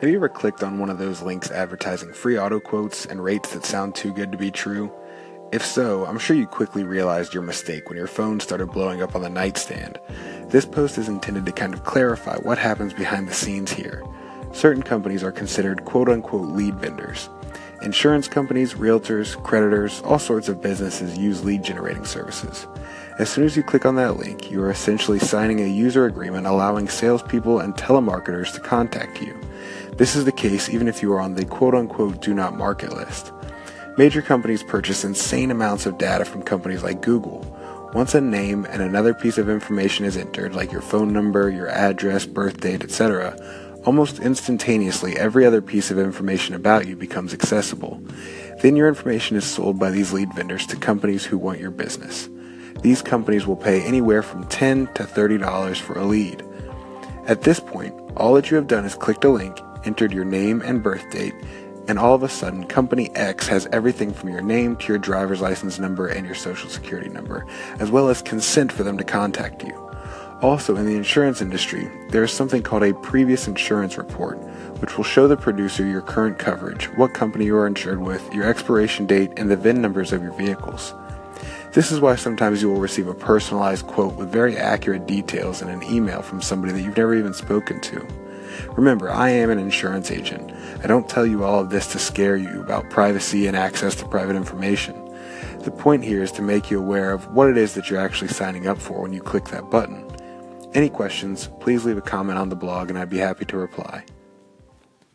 Have you ever clicked on one of those links advertising free auto quotes and rates that sound too good to be true? If so, I'm sure you quickly realized your mistake when your phone started blowing up on the nightstand. This post is intended to kind of clarify what happens behind the scenes here. Certain companies are considered quote unquote lead vendors. Insurance companies, realtors, creditors, all sorts of businesses use lead generating services. As soon as you click on that link, you are essentially signing a user agreement allowing salespeople and telemarketers to contact you. This is the case even if you are on the quote unquote do not market list. Major companies purchase insane amounts of data from companies like Google. Once a name and another piece of information is entered, like your phone number, your address, birth date, etc., almost instantaneously every other piece of information about you becomes accessible. Then your information is sold by these lead vendors to companies who want your business. These companies will pay anywhere from 10 to $30 for a lead. At this point, all that you have done is clicked a link entered your name and birth date, and all of a sudden, Company X has everything from your name to your driver's license number and your social security number, as well as consent for them to contact you. Also, in the insurance industry, there is something called a previous insurance report, which will show the producer your current coverage, what company you are insured with, your expiration date, and the VIN numbers of your vehicles. This is why sometimes you will receive a personalized quote with very accurate details in an email from somebody that you've never even spoken to. Remember, I am an insurance agent. I don't tell you all of this to scare you about privacy and access to private information. The point here is to make you aware of what it is that you're actually signing up for when you click that button. Any questions, please leave a comment on the blog and I'd be happy to reply.